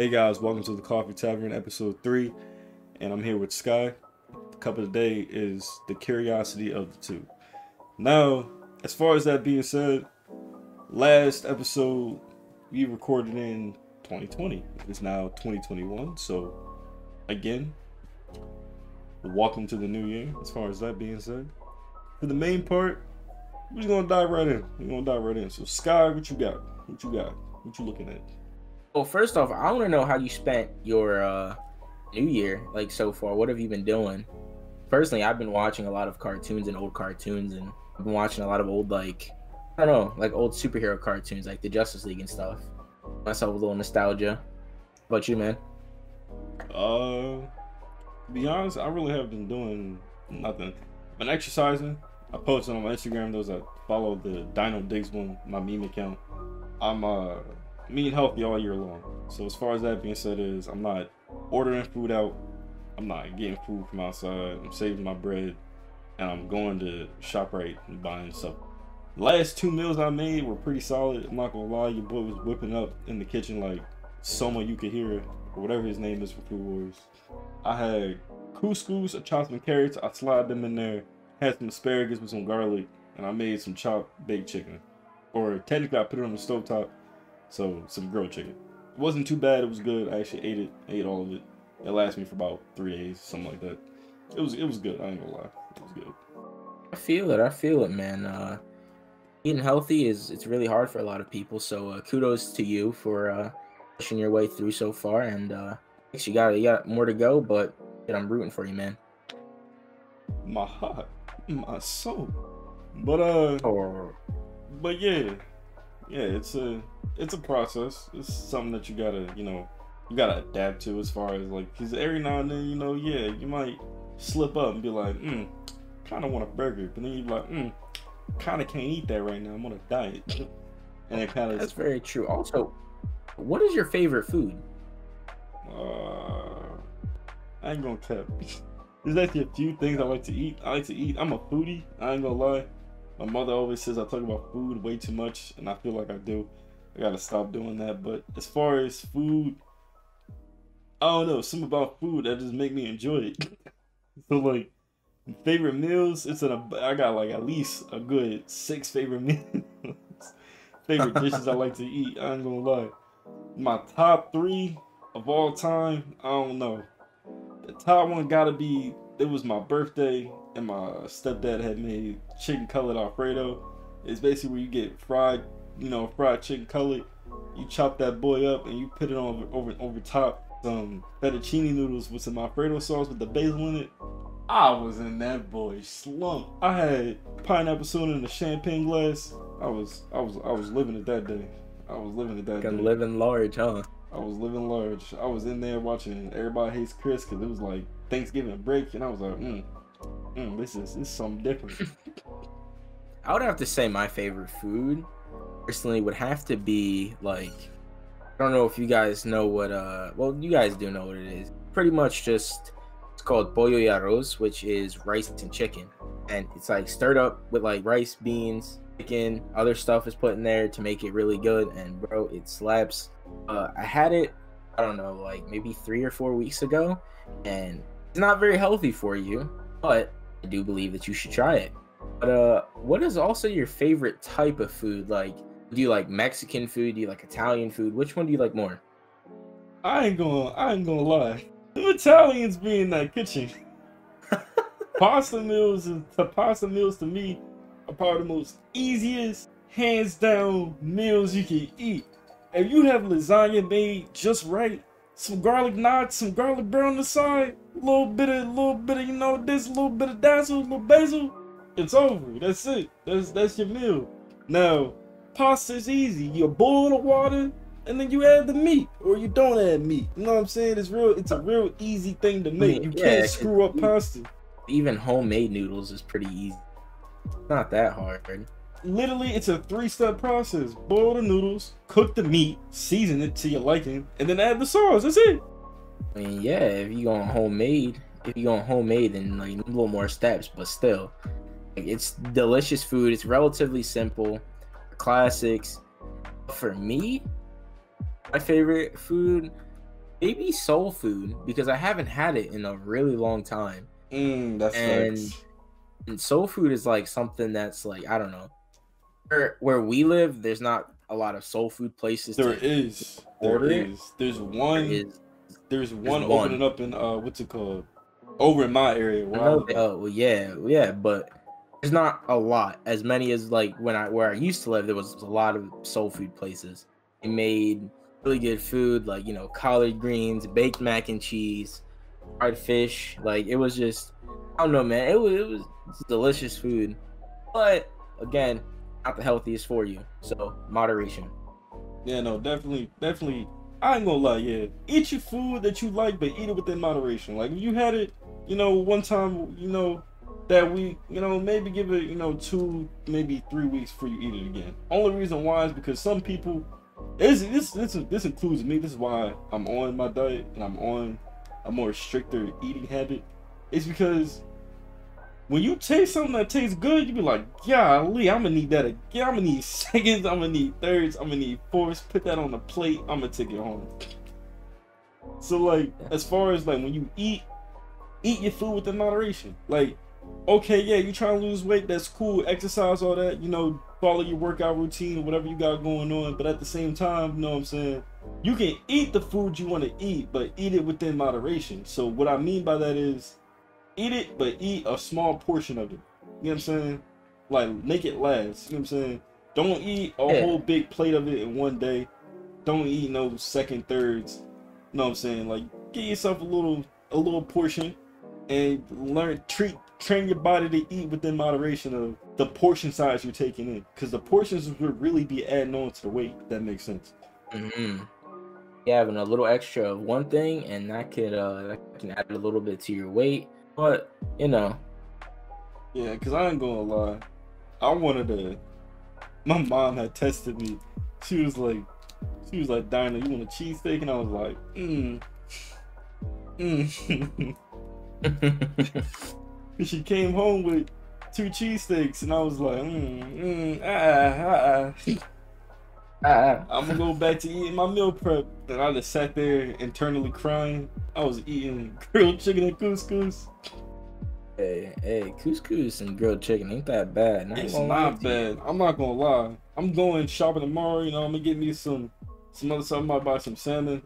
Hey guys, welcome to the Coffee Tavern, episode three, and I'm here with Sky. The cup of the day is the curiosity of the two. Now, as far as that being said, last episode we recorded in 2020. It's now 2021, so again, welcome to the new year. As far as that being said, for the main part, we're just gonna dive right in. We're gonna dive right in. So, Sky, what you got? What you got? What you looking at? Well, first off, I want to know how you spent your uh, New Year, like so far. What have you been doing? Personally, I've been watching a lot of cartoons and old cartoons, and I've been watching a lot of old, like I don't know, like old superhero cartoons, like the Justice League and stuff. Myself a little nostalgia. About you, man? Uh, be honest, I really have been doing nothing. Been exercising. I posted on my Instagram those that follow the Dino Diggs one, my meme account. I'm uh eating healthy all year long. So as far as that being said is I'm not ordering food out. I'm not getting food from outside. I'm saving my bread and I'm going to ShopRite and buying stuff. Last two meals I made were pretty solid. I'm not gonna lie, your boy was whipping up in the kitchen like Soma Yukihira or whatever his name is for Food Wars. I had couscous, chopped some carrots, I slid them in there, had some asparagus with some garlic, and I made some chopped baked chicken. Or technically I put it on the stove top so some grilled chicken. It wasn't too bad. It was good. I actually ate it. Ate all of it. It lasted me for about three days, something like that. It was it was good. I ain't gonna lie. It was good. I feel it. I feel it, man. Uh, eating healthy is it's really hard for a lot of people. So uh, kudos to you for uh, pushing your way through so far. And uh, you got you got more to go, but I'm rooting for you, man. My heart, my soul. But uh, oh. but yeah, yeah, it's a it's a process. It's something that you gotta you know you gotta adapt to as far as like because every now and then you know yeah you might slip up and be like hmm kind of want a burger, but then you're like hmm kind of can't eat that right now. I'm on a diet, and it kind of that's very true. Also, what is your favorite food? Uh, I ain't gonna tell. There's actually a few things I like to eat. I like to eat. I'm a foodie. I ain't gonna lie. My mother always says I talk about food way too much, and I feel like I do. I gotta stop doing that. But as far as food, I don't know, something about food that just make me enjoy it. so like favorite meals, it's an I got like at least a good six favorite meals. favorite dishes I like to eat. I ain't gonna lie. My top three of all time, I don't know. The top one gotta be it was my birthday and my stepdad had made chicken cutlet alfredo. It's basically where you get fried, you know, fried chicken cutlet. You chop that boy up and you put it on over over top some fettuccine noodles with some alfredo sauce with the basil in it. I was in that boy slump. I had pineapple soda in a champagne glass. I was I was I was living it that day. I was living it that day. Gonna day. living large, huh? I was living large. I was in there watching Everybody Hates Chris because it was like Thanksgiving break, and I was like, mm, mm, this is this is something different. I would have to say my favorite food personally would have to be like I don't know if you guys know what uh well you guys do know what it is. Pretty much just it's called pollo y arroz, which is rice and chicken. And it's like stirred up with like rice, beans, chicken, other stuff is put in there to make it really good and bro, it slaps. Uh I had it I don't know, like maybe 3 or 4 weeks ago and it's not very healthy for you, but I do believe that you should try it. But uh, what is also your favorite type of food? Like, do you like Mexican food? Do you like Italian food? Which one do you like more? I ain't gonna, I ain't gonna lie. The Italians be in that kitchen. pasta meals and pasta meals to me are probably the most easiest, hands down meals you can eat. If you have lasagna made just right, some garlic knots, some garlic bread on the side, little bit of, little bit of, you know, this, little bit of dazzle, little basil. It's over. That's it. That's that's your meal. Now, pasta is easy. You boil the water, and then you add the meat, or you don't add meat. You know what I'm saying? It's real. It's a real easy thing to make. Mm, you yeah, can't screw up pasta. Even homemade noodles is pretty easy. not that hard literally it's a three-step process. Boil the noodles, cook the meat, season it to your liking, and then add the sauce. That's it. I mean, yeah, if you going homemade, if you going homemade, then like a little more steps, but still, like, it's delicious food. It's relatively simple, classics. For me, my favorite food maybe soul food because I haven't had it in a really long time. Mm, that's And, and soul food is like something that's like I don't know. Where where we live, there's not a lot of soul food places. There is. It? is. There's one. is- There's one one. opening up in uh, what's it called? Over in my area. I Where I know live. oh well, yeah, yeah, but there's not a lot. As many as like when I where I used to live, there was a lot of soul food places. They made really good food, like you know, collard greens, baked mac and cheese, fried fish. Like it was just, I don't know, man. It was it was delicious food, but again, not the healthiest for you. So moderation. Yeah, no, definitely, definitely. I ain't gonna lie, yeah. Eat your food that you like, but eat it within moderation. Like if you had it, you know, one time, you know, that week, you know, maybe give it, you know, two, maybe three weeks before you eat it again. Only reason why is because some people, this this this this includes me. This is why I'm on my diet and I'm on a more stricter eating habit. It's because when you taste something that tastes good, you be like, golly, I'm gonna need that again. I'm gonna need seconds, I'm gonna need thirds, I'm gonna need fourths. Put that on the plate, I'm gonna take it home. So like, as far as like when you eat, eat your food within moderation. Like, okay, yeah, you trying to lose weight, that's cool. Exercise, all that, you know, follow your workout routine whatever you got going on. But at the same time, you know what I'm saying? You can eat the food you want to eat, but eat it within moderation. So what I mean by that is eat it, but eat a small portion of it. You know what I'm saying? Like make it last. You know what I'm saying? Don't eat a Yeah. whole big plate of it in one day. Don't eat no second thirds. You know what I'm saying? Like give yourself a little a little portion and learn treat train your body to eat within moderation of the portion size you're taking in. Cause the portions would really be adding on to the weight, that makes sense. hmm Yeah, having a little extra of one thing, and that could uh that can add a little bit to your weight. But you know, Yeah, cause I ain't gonna lie. I wanted to. My mom had tested me. She was like, she was like, Dinah, you want a cheesesteak? And I was like, mm. Mm. she came home with two cheesesteaks, and I was like, mm, mm, ah, ah, ah. I'm gonna go back to eating my meal prep. Then I just sat there internally crying. I was eating grilled chicken and couscous. hey, hey, couscous and grilled chicken ain't that bad. Not It's not to you. bad. I'm not gonna lie. I'm going shopping tomorrow. You know, I'm gonna get me some some other stuff. I might buy some salmon,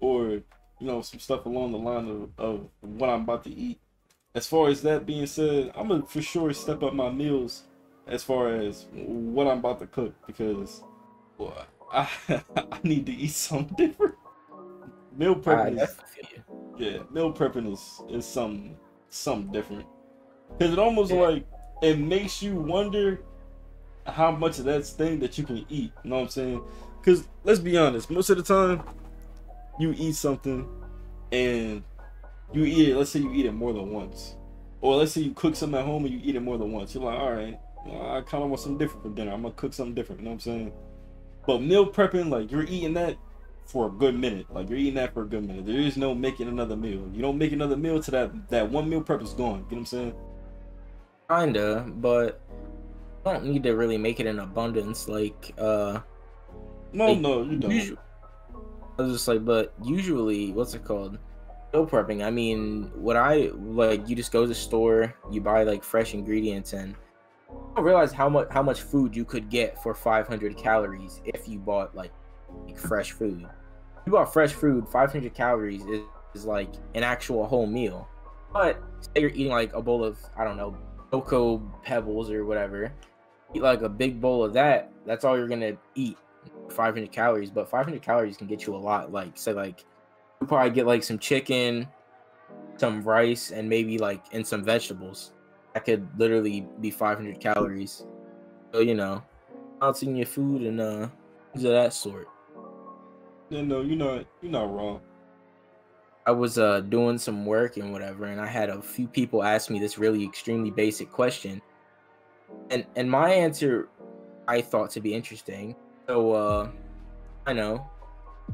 or you know, some stuff along the line of, of what I'm about to eat. As far as that being said, I'm gonna for sure step up my meals as far as what I'm about to cook because I I need to eat something different. Meal prepping is definitely feel you. yeah, meal prepping is is something something different. Cause it almost Yeah. like it makes you wonder how much of that thing that you can eat. You know what I'm saying? Cause let's be honest, most of the time you eat something and you eat it. Let's say you eat it more than once, or let's say you cook something at home and you eat it more than once. You're like, all right, well, I kind of want something different for dinner. I'm gonna cook something different. You know what I'm saying? But meal prepping, like you're eating that for a good minute. Like you're eating that for a good minute. There is no making another meal. You don't make another meal to that that one meal prep is gone. You know what I'm saying? Kinda, but I don't need to really make it in abundance. Like, uh, No, Like, no, you don't. I was just like, but usually, what's it called? Meal prepping. I mean, what I like, you just go to the store, you buy like fresh ingredients, and you don't realize how much how much food you could get for 500 calories if you bought like, like fresh food. If you bought fresh food, 500 calories is, is like an actual whole meal. But say you're eating like a bowl of I don't know, cocoa pebbles or whatever. Eat like a big bowl of that. That's all you're gonna eat 500 calories, but 500 calories can get you a lot. Like, say, like, you probably get like some chicken, some rice, and maybe like and some vegetables. That could literally be 500 calories. So you know, balancing your food and uh, things of that sort. Yeah, no, you're not. You're not wrong. I was uh doing some work and whatever, and I had a few people ask me this really extremely basic question, and and my answer I thought to be interesting. So uh, I know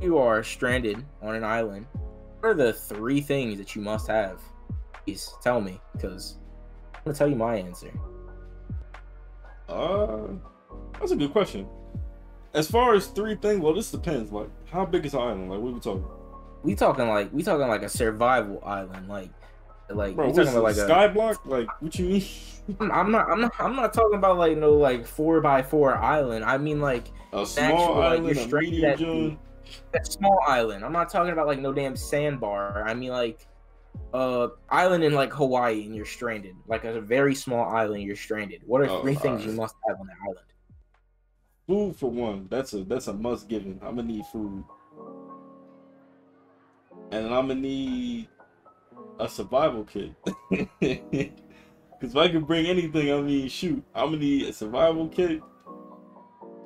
you are stranded on an island. What are the three things that you must have? Please tell me, because gonna tell you my answer. Uh, that's a good question. As far as three things, well, this depends. Like, how big is the island? Like, what are we talking? we talking like we talking like a survival island, like like Bro, we talking about like it, a. sky block? Like what you mean? I'm not I'm not I'm not talking about like no like four by four island. I mean like A actual, small like, island, you're a medium at- joint. a small island. I'm not talking about like no damn sandbar. I mean like uh island in like Hawaii and you're stranded. Like a very small island, you're stranded. What are Oh, three things you must have on that island? Food for one. That's a that's a must given. I'm gonna need food. And I'm gonna need a survival kit. Cause if I can bring anything, I mean shoot. I'm gonna need a survival kit.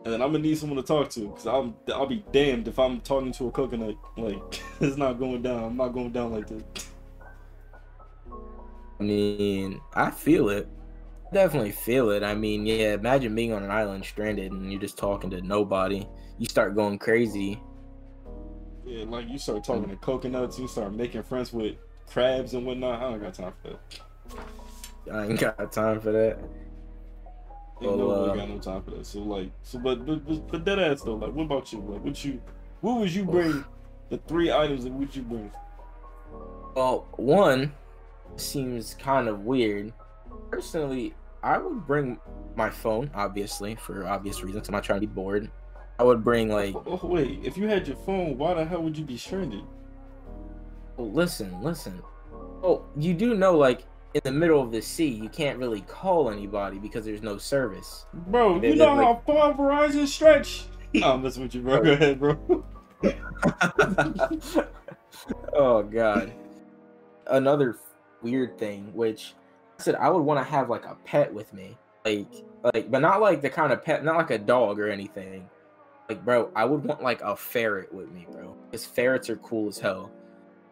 And then I'm gonna need someone to talk to. Cause I'm I'll be damned if I'm talking to a coconut. Like it's not going down. I'm not going down like this. I mean, I feel it. Definitely feel it. I mean, yeah, imagine being on an island stranded and you're just talking to nobody. You start going crazy. Yeah, like you start talking to coconuts, you start making friends with crabs and whatnot. I don't got time for that. I ain't got time for that. Ain't Well, nobody uh, got no time for that. So like, so but but but, but that ass though, like, what about you? Like, what you, what would you bring? The three items that would you bring? Well, one seems kind of weird. Personally, I would bring my phone, obviously, for obvious reasons. I'm not trying to be bored. I would bring like, Oh, oh, wait, if you had your phone, why the hell would you be stranded? oh, listen, listen. Oh, you do know, like, in the middle of the sea, you can't really call anybody because there's no service. Bro, They- you know like- how far Verizon stretch? No, I'm messing with you, bro. Go ahead, bro. oh god. Another weird thing, which I said I would want to have like a pet with me, like like, but not like the kind of pet, not like a dog or anything. Like, bro, I would want like a ferret with me, bro, because ferrets are cool as hell.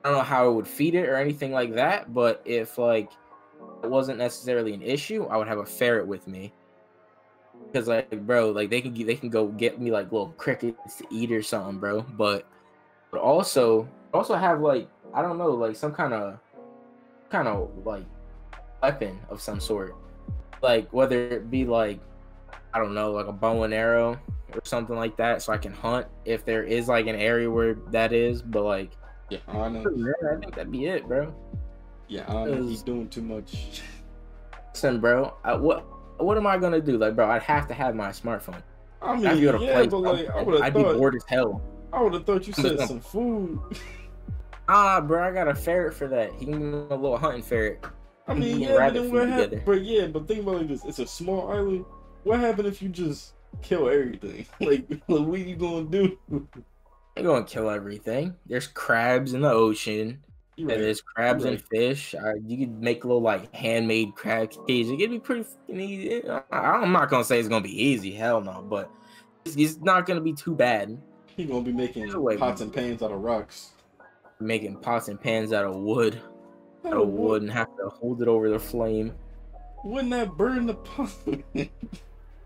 I don't know how I would feed it or anything like that, but if like it wasn't necessarily an issue, I would have a ferret with me. Because like, bro, like they can they can go get me like little crickets to eat or something, bro. But but also also have like I don't know like some kind of kind of like weapon of some sort, like whether it be like I don't know like a bow and arrow or something like that, so I can hunt if there is like an area where that is. But like, Yeah, Anna. I think that'd be it, bro. Yeah, Anna, he's doing too much. Listen, bro, I, what what am I gonna do? Like, bro, I'd have to have my smartphone. I I'd mean, go to yeah, play but like, I would have I'd be bored as hell. I would have thought you said some food. Ah, bro, I got a ferret for that. He can a little hunting ferret. I mean, yeah, but then what happened? But yeah, but think about it like this: it's a small island. What happened if you just kill everything? Like, what you gonna do? Ain't gonna kill everything. There's crabs in the ocean. Right. there's crabs Right. and fish. Uh, you could make little like handmade crab cages. It'd be pretty easy. I- I'm not gonna say it's gonna be easy, hell no, but it's, it's not gonna be too bad. He gonna be making pots and pans out of rocks. Making pots and pans out of wood, out Oh, of wood, and have to hold it over the flame. Wouldn't that burn the pot?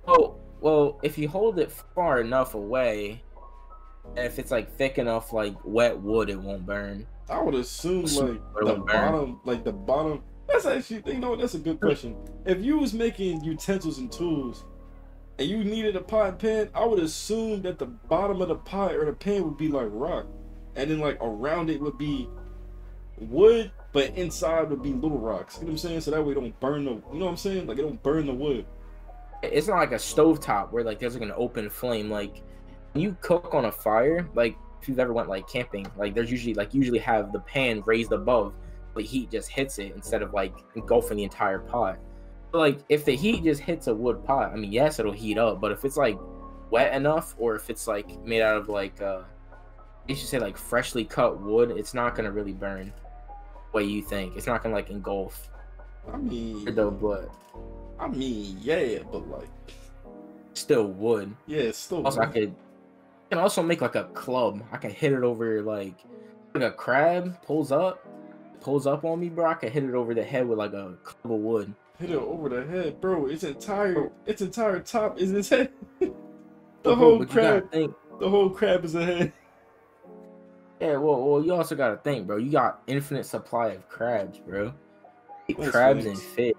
Well, well, if you hold it far enough away, and if it's like thick enough, like wet wood, it won't burn. I would assume like the bottom, like the bottom. That's actually, you know, that's a good question. If you was making utensils and tools, and you needed a pot and pan, I would assume that the bottom of the pot or the pan would be like rock, and then like around it would be wood, but inside would be little rocks. You know what I'm saying? So that way don't burn the. You know what I'm saying? Like it don't burn the wood. it's not like a stovetop where like there's like an open flame like when you cook on a fire like if you've ever went like camping like there's usually like usually have the pan raised above the heat just hits it instead of like engulfing the entire pot but, like if the heat just hits a wood pot i mean yes it'll heat up but if it's like wet enough or if it's like made out of like uh you should say like freshly cut wood it's not gonna really burn the way you think it's not gonna like engulf I mean, though but I mean, yeah, but like, still wood yeah, it's still. Also, I could I can also make like a club. I can hit it over like like a crab pulls up, pulls up on me, bro. I can hit it over the head with like a club of wood. hit it over the head, bro. Its entire its entire top is its head. the whole but you gotta crab, the whole crab is a head. Yeah. Well, well, you also gotta think, bro. You got infinite supply of crabs, bro. Those crabs and fish.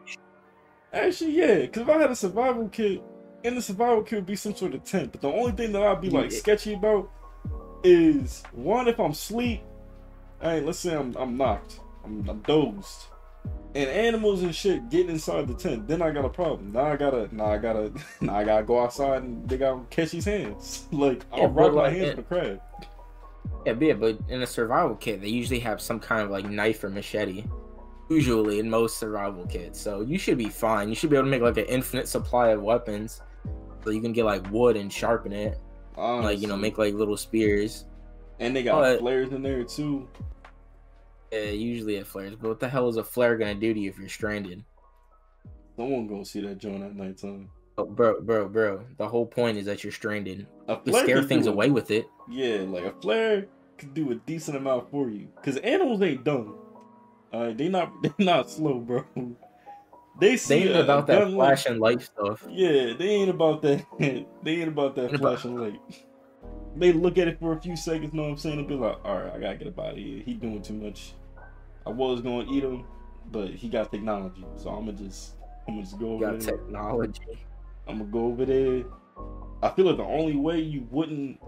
Actually, yeah, because if I had a survival kit, in the survival kit would be some sort of tent. But the only thing that I'd be like Yeah. sketchy about is one if I'm asleep, Hey, let's say I'm I'm knocked. I'm, I'm dozed. And animals and shit getting inside the tent. Then I got a problem. Now I gotta now I gotta now I gotta go outside and they gotta catch these hands. Like I'll Yeah, rock my like hands it- with a crab. Yeah, but, yeah, but in a survival kit, they usually have some kind of like knife or machete. Usually in most survival kits, so you should be fine. You should be able to make like an infinite supply of weapons, so you can get like wood and sharpen it, like you know, make like little spears. and they got but- flares in there too. Yeah, usually it flares. But what the hell is a flare gonna do to you if you're stranded? Someone gonna see that joint at nighttime. Oh, bro, bro, bro. The whole point is that you're stranded. A You scare things away with it. Yeah, like a flare could do a decent amount for you. Cause animals ain't dumb. Alright, they not they not slow, bro. They see They ain't a- about a that gun like- flash and light stuff. Yeah, they ain't about that. they ain't about that Ain't about- flashing light. They look at it for a few seconds, know what I'm saying, and be like, all right, I gotta get up out of here. He doing too much. I was gonna eat him, but he got technology, so I'm gonna just, I'm gonna just go over got there. technology. I'm gonna go over there. I feel like the only way you wouldn't,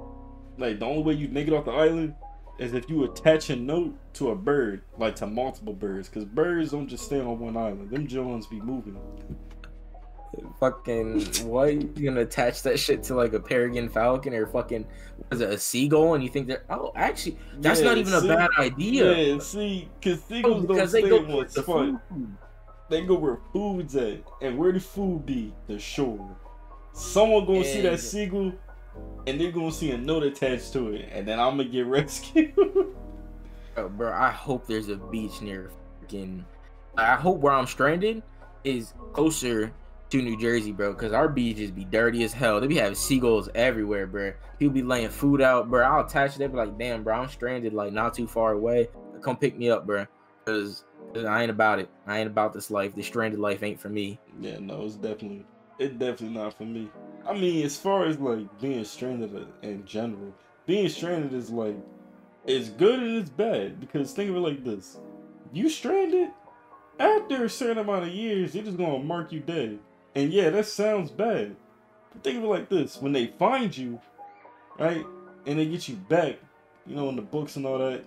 like, the only way you'd make it off the island is if you attach a note to a bird, like to multiple birds, because birds don't just stay on one island. Them Jones be moving. Fucking what? You gonna attach that shit to like a peregrine falcon or fucking was it a seagull? And you think that oh, actually, that's not even see? a bad idea. Yeah, see, oh, because Oh, seagulls don't stay they go in one the spot. food. They go where food's at, and where the food be, the shore. Someone gonna see that seagull, and they're gonna see a note attached to it, and then I'm gonna get rescued. Bro, bro, I hope there's a beach near freaking. I hope where I'm stranded is closer to New Jersey, bro, because our beaches be dirty as hell. They be having seagulls everywhere, bro. People be laying food out, bro. I'll attach it. They be like, damn, bro, I'm stranded, like not too far away. Come pick me up, bro, because I ain't about it. I ain't about this life. This stranded life ain't for me. yeah, no, it's definitely, it's definitely not for me. I mean, as far as like being stranded in general, being stranded is like, it's good and it's bad because think of it like this: you stranded after a certain amount of years, they're just gonna mark you dead. And yeah, that sounds bad. But think of it like this: when they find you, right, and they get you back, you know, in the books and all that,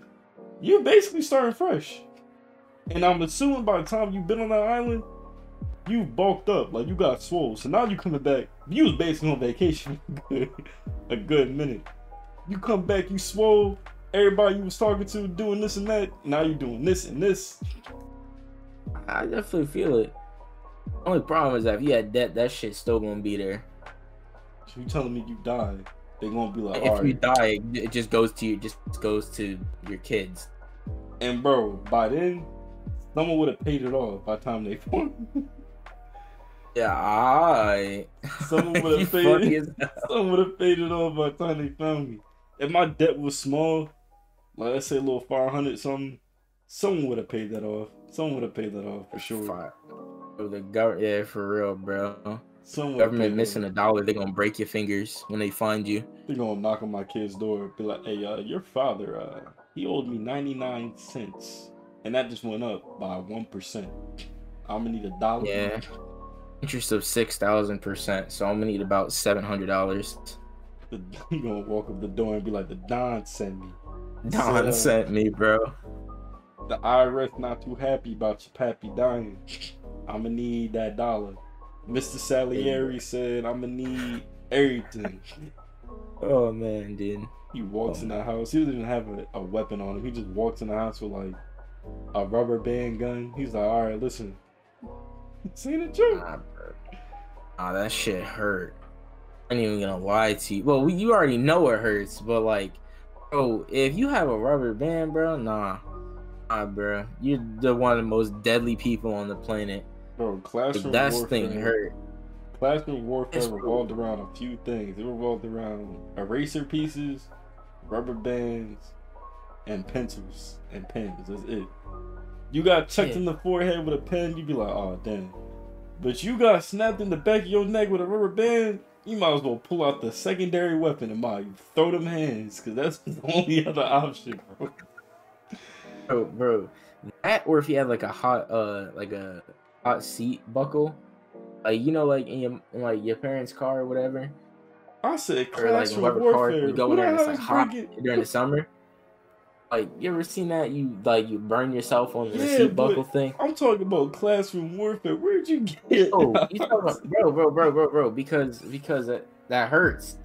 you're basically starting fresh. And I'm assuming by the time you've been on that island, you bulked up, like you got swole. So now you coming back, you was basically on vacation a good- minute. You come back, you swole. Everybody you was talking to doing this and that. Now you doing this and this. I definitely feel it. Only problem is that if you had debt, that shit's still gonna be there. So you telling me you died? They gonna be like, if all you right. die, it just goes to you. Just goes to your kids. And bro, by then, someone would have paid it off by the time they found. Yeah, I. Someone would have paid it. Someone would have paid it off by the time they found me. If my debt was small, like let's say a little five hundred something, someone would have paid that off. Someone would have paid that off for sure. Oh, The government, yeah, for real, bro. Someone Government missing a dollar, they're gonna break your fingers when they find you. off. They gonna knock on my kid's door, be like, "Hey, uh, your father, uh, he owed me ninety nine cents, and that just went up by one percent. I'm gonna need a dollar." Yeah. Interest of six thousand percent, so I'm gonna need about seven hundred dollars. The, he gonna walk up the door and be like, "The Don sent me." Don So- sent me, bro. The IRS not too happy about your pappy dying. I'ma need that dollar. Mr. Salieri said I'ma need everything. Oh man, dude. He walks oh. in the house. He doesn't have a, a weapon on him. He just walks in the house with like a rubber band gun. He's like, all right, listen. Ain't a joke. Nah, Nah, that shit hurt. I ain't even gonna lie to you. Well, you already know it hurts, but like, bro, if you have a rubber band, bro, nah, nah, bro, you're the one of the most deadly people on the planet. Bro, Like, classroom that warfare. thing hurt. Classroom warfare It's revolved around a few things. It revolved around eraser pieces, rubber bands, and pencils and pens. That's it. You got chucked Yeah. in the forehead with a pen, you'd be like, oh damn. But you got snapped in the back of your neck with a rubber band, you might as well pull out the secondary weapon and might throw them hands, because that's the only other option, bro. Bro, bro, that or if you had like a hot, uh, like a hot seat buckle, like you know, like in your in, like your parents' car or whatever, I said or like classroom whatever car you go in there and it's like hot bringing- during the summer. Like you ever seen that? You like you burn yourself on the Yeah, seat buckle thing. I'm talking about classroom warfare. Where'd you get? It? Oh, you talking about, bro, bro, bro, bro, bro? Because because that, that hurts.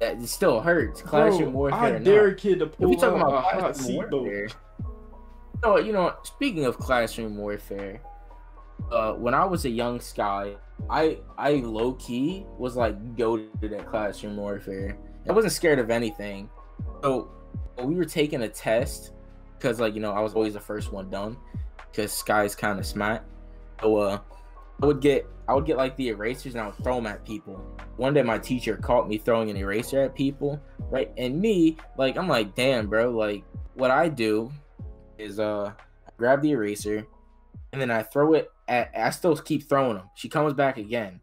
That it still hurts. Classroom Bro, warfare. I dare a kid to If pull we talking out about a hot seat warfare, no, you know, speaking of classroom warfare, uh, when I was a young sky, I I low key was like goaded at classroom warfare. I wasn't scared of anything. So we were taking a test because like you know I was always the first one done because Sky's kind of smart. So uh, I would get I would get like the erasers and I would throw them at people. One day my teacher caught me throwing an eraser at people, right? And me, like I'm like, damn, bro, like what I do is uh I grab the eraser and then I throw it at I still keep throwing them. She comes back again.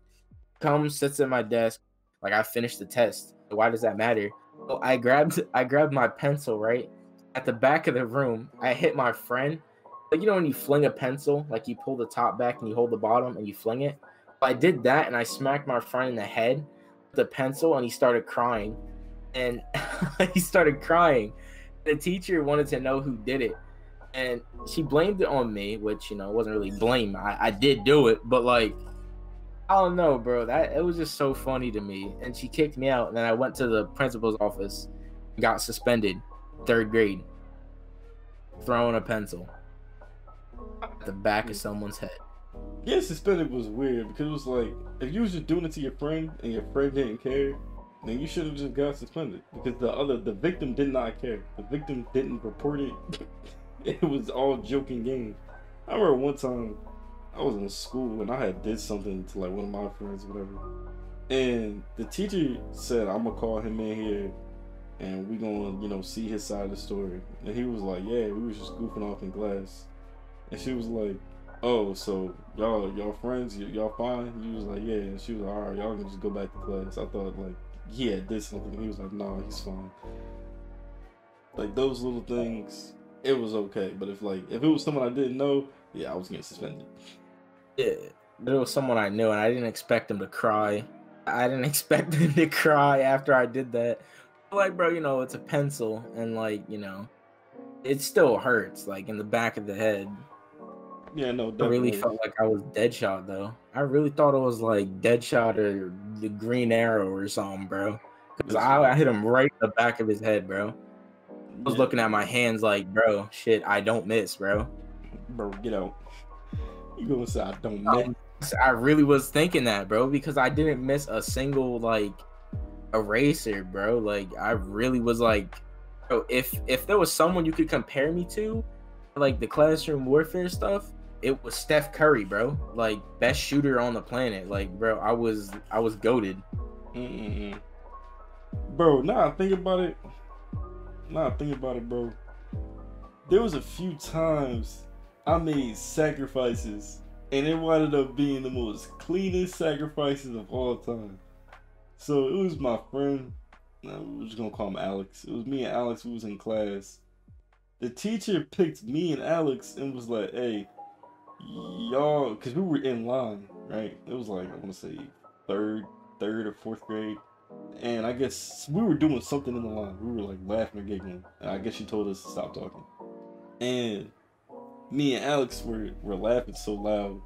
Comes, sits at my desk, like I finished the test. Why does that matter? I grabbed I grabbed my pencil, right? At the back of the room, I hit my friend. Like you know when you fling a pencil, like you pull the top back and you hold the bottom and you fling it. I did that and I smacked my friend in the head with the pencil and he started crying. And he started crying. The teacher wanted to know who did it. And she blamed it on me, which you know wasn't really blame. I, I did do it, but like I don't know, bro. That it was just so funny to me. And she kicked me out. And then I went to the principal's office, got suspended, third grade, throwing a pencil at the back of someone's head. Getting suspended was weird because it was like if you was just doing it to your friend and your friend didn't care, then you should have just got suspended because the other the victim did not care. The victim didn't report it. it was all joking game. I remember one time I was in school and I had did something to like one of my friends, whatever. And the teacher said, I'm gonna call him in here and we gonna, you know, see his side of the story. And he was like, Yeah, we was just goofing off in class. And she was like, Oh, so y'all y'all friends, y- y'all fine? He was like, Yeah. And she was like, Alright, y'all can just go back to class. I thought like he had did something. He was like, No, he's fine. Like those little things, it was okay. But if like if it was someone I didn't know, yeah, I was getting suspended. But it was someone I knew, and I didn't expect him to cry. I didn't expect him to cry after I did that. Like, bro, you know, it's a pencil, and like, you know, it still hurts, like in the back of the head. Yeah, no, I really felt like I was Deadshot though. I really thought it was like Deadshot or the Green Arrow or something, bro. Cause I, I hit him right in the back of his head, bro. I was Yeah. looking at my hands like, bro, shit, I don't miss, bro. bro, get out. You gonna say I don't Um, miss? I really was thinking that, bro, because I didn't miss a single like eraser, bro. Like I really was like, bro, if if there was someone you could compare me to, like the classroom warfare stuff, it was Steph Curry, bro. Like best shooter on the planet. Like, bro, I was I was goaded. Mm-mm-mm. Bro, now I think about it. Now I think about it, bro. There was a few times I made sacrifices, and it wound up being the most cleanest sacrifices of all time. So it was my friend. no, We're just gonna call him Alex. It was me and Alex. We was in class. The teacher picked me and Alex and was like, "Hey, y'all," because we were in line, right? It was like I want to say third, third or fourth grade, and I guess we were doing something in the line. We were like laughing or giggling, and I guess she told us to stop talking. And me and Alex were were laughing so loud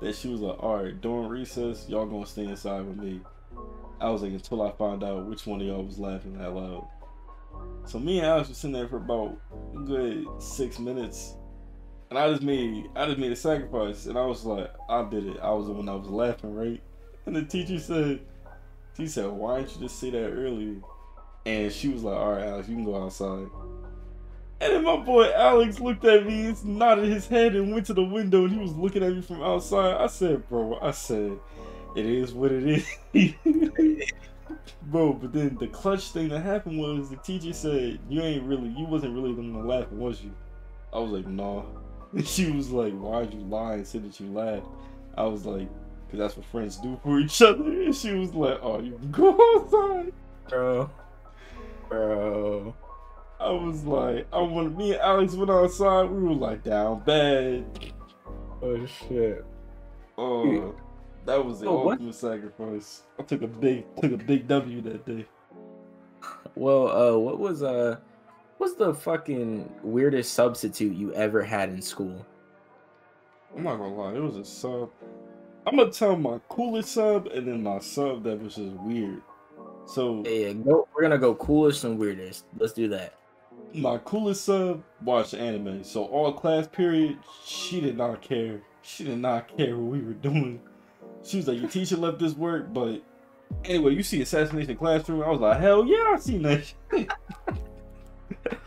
that she was like, "All right, during recess, y'all gonna stay inside with me." I was like, until I find out which one of y'all was laughing that loud. So me and Alex were sitting there for about a good six minutes, and I just made I just made a sacrifice, and I was like, I did it. I was the one that was laughing, right? And the teacher said, she said, why didn't you just say that earlier? And she was like, all right, Alex, you can go outside. And then my boy Alex looked at me, nodded his head, and went to the window, and he was looking at me from outside. I said, bro, I said, it is what it is. Bro, but then the clutch thing that happened was the teacher said, You ain't really, you wasn't really the one laughing, was you? I was like, Nah. And she was like, Why'd you lie and say that you laughed? I was like, Because that's what friends do for each other. And she was like, Oh, you go outside. Bro. Bro. I was like, I want me and Alex went outside. We were like down bad. Oh shit. Oh, that was the Oh, what? ultimate sacrifice. I took a big, took a big W that day. Well, uh, what was uh, What's the fucking weirdest substitute you ever had in school? I'm not gonna lie, it was a sub. I'm gonna tell my coolest sub and then my sub that was just weird. So yeah, go, we're gonna go coolest and weirdest. Let's do that. My coolest sub watched anime, so all class period, she did not care. She did not care what we were doing. She was like, "Your teacher left this work," but anyway, you see Assassination Classroom. I was like, "Hell yeah, I seen that shit."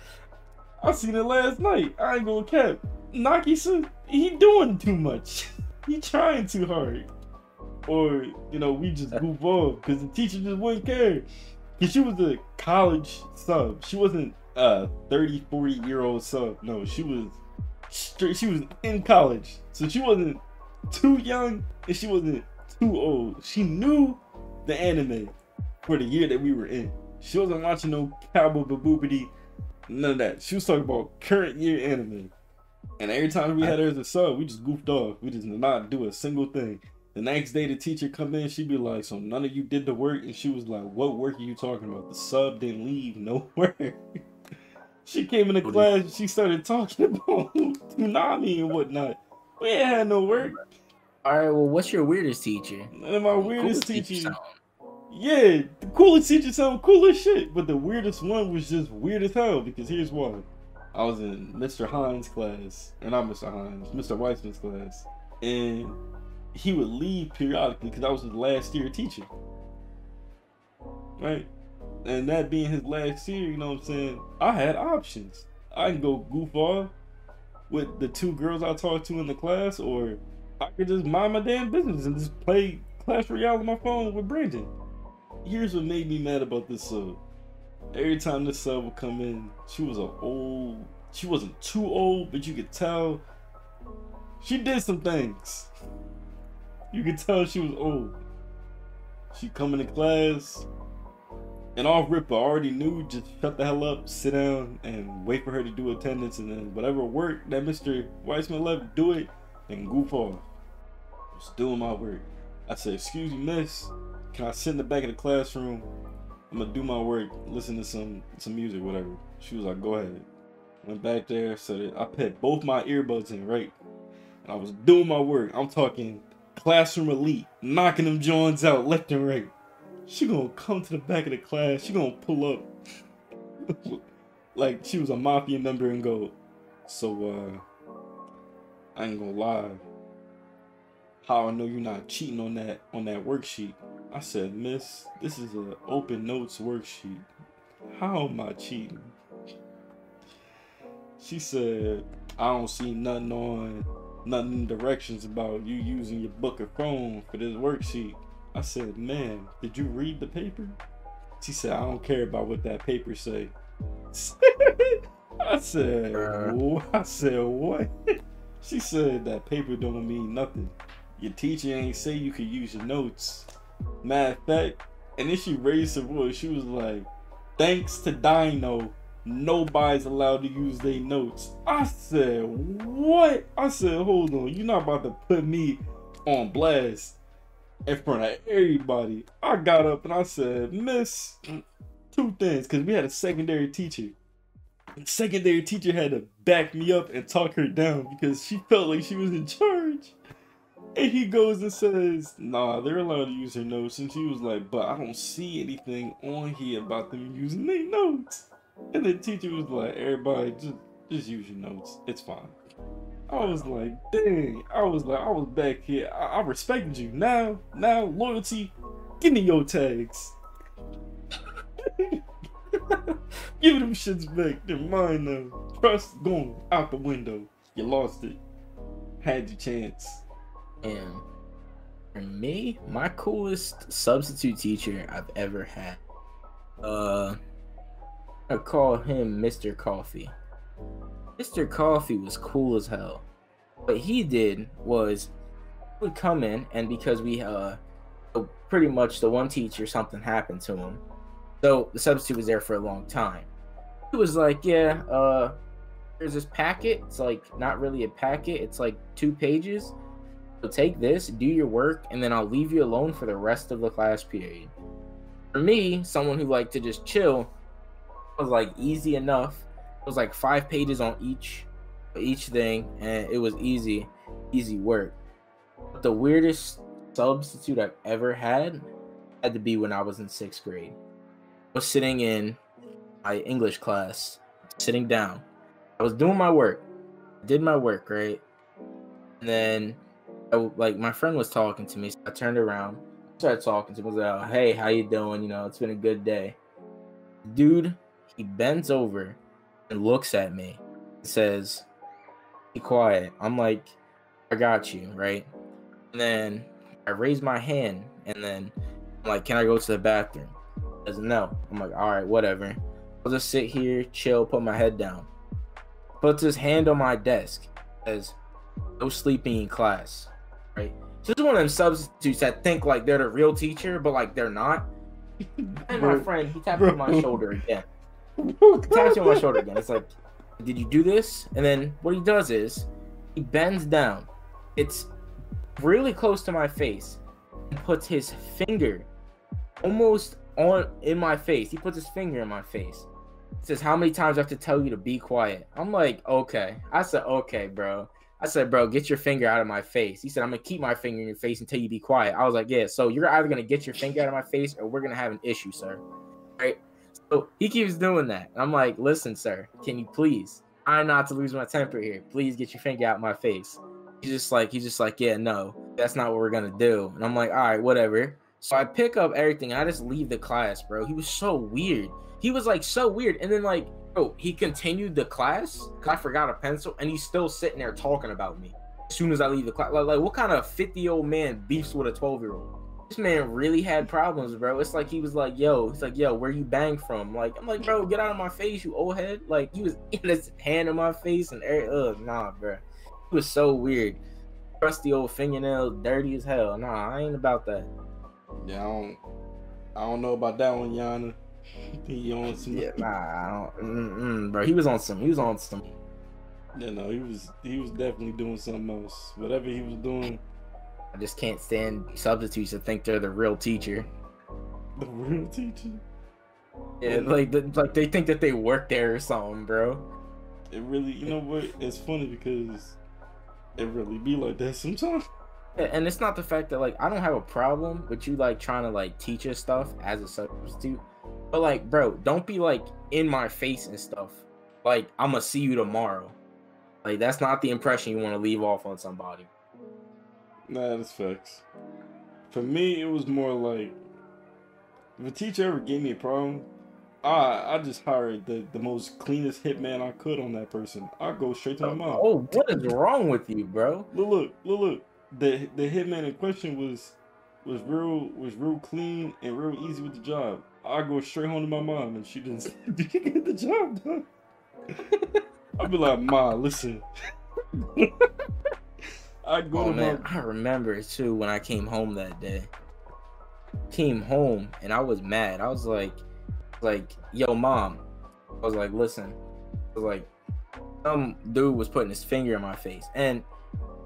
I seen it last night. I ain't gonna cap. Naki-san, he doing too much. he trying too hard. Or, you know, we just goof off because the teacher just wouldn't care. Cause she was a college sub. She wasn't a 30, 40 year old sub. No, she was she was in college. So she wasn't too young and she wasn't too old. She knew the anime for the year that we were in. She wasn't watching no cowboy baboopity, none of that. She was talking about current year anime. And every time we had her as a sub, we just goofed off. We just did not do a single thing. The next day, the teacher come in, she'd be like, "So none of you did the work," and she was like, "What work are you talking about? The sub didn't leave nowhere." she came in the class, she started talking about tsunami and whatnot. We ain't had no work. All right, well, what's your weirdest teacher? And my weirdest teacher, teacher yeah, the coolest teacher sound cool as shit, but the weirdest one was just weird as hell because here's why. I was in Mr. Hines' class, and not Mr. Hines, Mr. Weissman's class, and he would leave periodically because I was his last year teacher. Right? And that being his last year, you know what I'm saying? I had options. I can go goof off with the two girls I talked to in the class, or I could just mind my damn business and just play Clash Royale on my phone with Brandon. Here's what made me mad about this sub. Every time this sub would come in, she was an old. She wasn't too old, but you could tell she did some things. You could tell she was old. She come into class, and off rip, I already knew just shut the hell up, sit down, and wait for her to do attendance, and then whatever work that Mr. Weissman left, do it, and goof off. Just doing my work. I said, "Excuse me, miss, can I sit in the back of the classroom? I'm gonna do my work, listen to some some music, whatever." She was like, "Go ahead." Went back there, said it. I put both my earbuds in, right? And I was doing my work. I'm talking classroom elite, knocking them joints out left and right. She gonna come to the back of the class. She gonna pull up like she was a mafia member and go. So uh, I ain't gonna lie. How I know you're not cheating on that on that worksheet? I said, Miss, this is an open notes worksheet. How am I cheating? She said, I don't see nothing on nothing directions about you using your book or phone for this worksheet. I said, man, did you read the paper? She said, I don't care about what that paper say. I said, what? I said, what? She said that paper don't mean nothing. Your teacher ain't say you could use your notes. Matter of fact, and then she raised her voice. She was like, thanks to Dino, nobody's allowed to use their notes. I said, what? I said, hold on, you're not about to put me on blast in front of everybody. I got up and I said, Miss, two things, because we had a secondary teacher. Secondary teacher had to back me up and talk her down because she felt like she was in charge. And he goes and says, nah, they're allowed to use their notes. And she was like, but I don't see anything on here about them using their notes. And the teacher was like, everybody, just just use your notes. It's fine. I was like, dang. I was like, I was back here. I, I respected you. Now, now, loyalty, give me your tags. give them shits back. They're mine now. Trust going out the window. You lost it. Had your chance. And for me, my coolest substitute teacher I've ever had. Uh I call him Mr. Coffee. Mr. Coffee was cool as hell. What he did was would come in and because we uh pretty much the one teacher something happened to him. So the substitute was there for a long time. He was like, Yeah, uh there's this packet. It's like not really a packet, it's like two pages. So take this, do your work, and then I'll leave you alone for the rest of the class period. For me, someone who liked to just chill, was like easy enough It was like five pages on each each thing, and it was easy, easy work. But the weirdest substitute I've ever had had to be when I was in sixth grade. I was sitting in my English class, sitting down. I was doing my work. I did my work, right? And then I, like my friend was talking to me. So I turned around, started talking to him. I was like, oh, hey, how you doing? You know, it's been a good day. Dude, he bends over and looks at me and says, Be quiet. I'm like, I got you, right? And then I raise my hand and then I'm like, Can I go to the bathroom? He says no. I'm like, all right, whatever. I'll just sit here, chill, put my head down. Puts his hand on my desk, says, No sleeping in class. Right? So this is one of them substitutes that think like they're the real teacher, but like they're not. And my friend, he tapped on my shoulder again. Taps me on my shoulder again. It's like, did you do this? And then what he does is he bends down. It's really close to my face and puts his finger almost on in my face. He puts his finger in my face. He says, How many times I have to tell you to be quiet? I'm like, okay. I said, okay, bro. I said, bro, get your finger out of my face. He said, I'm gonna keep my finger in your face until you be quiet. I was like, yeah. So you're either gonna get your finger out of my face or we're gonna have an issue, sir. Right? So he keeps doing that. I'm like, listen, sir, can you please? I'm not to lose my temper here. Please get your finger out of my face. He's just like, he's just like, yeah, no, that's not what we're gonna do. And I'm like, all right, whatever. So I pick up everything. I just leave the class, bro. He was so weird. He was like so weird. And then like, bro, he continued the class. I forgot a pencil, and he's still sitting there talking about me. As soon as I leave the class, like, like what kind of 50 year old man beefs with a 12 year old? This man really had problems, bro. It's like he was like, "Yo," he's like, "Yo, where you bang from?" Like, I'm like, "Bro, get out of my face, you old head!" Like, he was in his hand in my face and, every, ugh, nah, bro. He was so weird. Crusty old fingernail, dirty as hell. Nah, I ain't about that. Yeah, I don't, I don't know about that one, Yana. he on some. Yeah, nah, I don't, bro. He was on some. He was on some. Yeah, no, he was. He was definitely doing something else. Whatever he was doing. I just can't stand substitutes that think they're the real teacher. The real teacher. Yeah, like like they think that they work there or something, bro. It really, you know what? It's funny because it really be like that sometimes. and it's not the fact that like I don't have a problem with you like trying to like teach us stuff as a substitute, but like, bro, don't be like in my face and stuff. Like I'm gonna see you tomorrow. Like that's not the impression you want to leave off on somebody. Nah, that's facts. For me, it was more like if a teacher ever gave me a problem, I I just hired the, the most cleanest hitman I could on that person. I go straight to my mom. Oh, what is wrong with you, bro? Look, look, look, look. The the hitman in question was was real was real clean and real easy with the job. I go straight home to my mom and she didn't say, Did you get the job done. I'd be like, Ma, listen. I go oh, man, my... I remember too when I came home that day. Came home and I was mad. I was like, like, yo, mom. I was like, listen. I was like, some dude was putting his finger in my face, and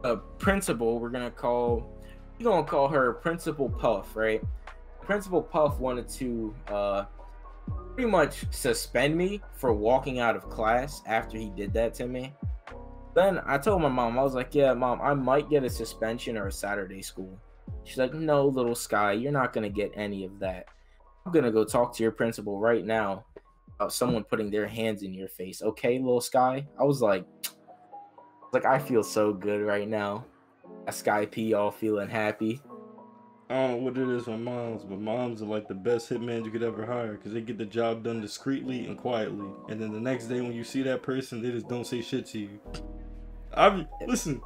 a principal, we're gonna call, we're gonna call her Principal Puff, right? Principal Puff wanted to uh pretty much suspend me for walking out of class after he did that to me. Then I told my mom, I was like, yeah, mom, I might get a suspension or a Saturday school. She's like, no, little Sky, you're not going to get any of that. I'm going to go talk to your principal right now about someone putting their hands in your face. Okay, little Sky? I was like, like, I feel so good right now. A Sky P all feeling happy. I don't know what it is with moms, but moms are like the best hitman you could ever hire because they get the job done discreetly and quietly. And then the next day when you see that person, they just don't say shit to you. I listen.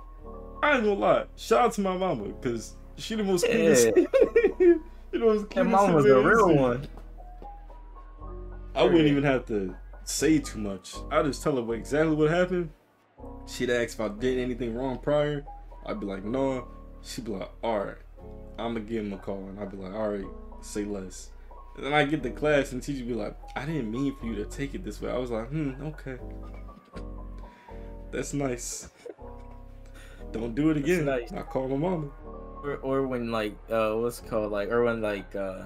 I ain't gonna lie. Shout out to my mama because she the most cleanest. Yeah. you know, cleanest. That mama was a real one. I wouldn't even have to say too much. I just tell her exactly what happened. She'd ask if I did anything wrong prior. I'd be like, no. She'd be like, all right, I'm gonna give him a call, and I'd be like, all right, say less. And then I get to class, and teacher be like, I didn't mean for you to take it this way. I was like, hmm, okay. That's nice. Don't do it again. Nice. I call my mama. Or, or when like uh what's it called like or when like uh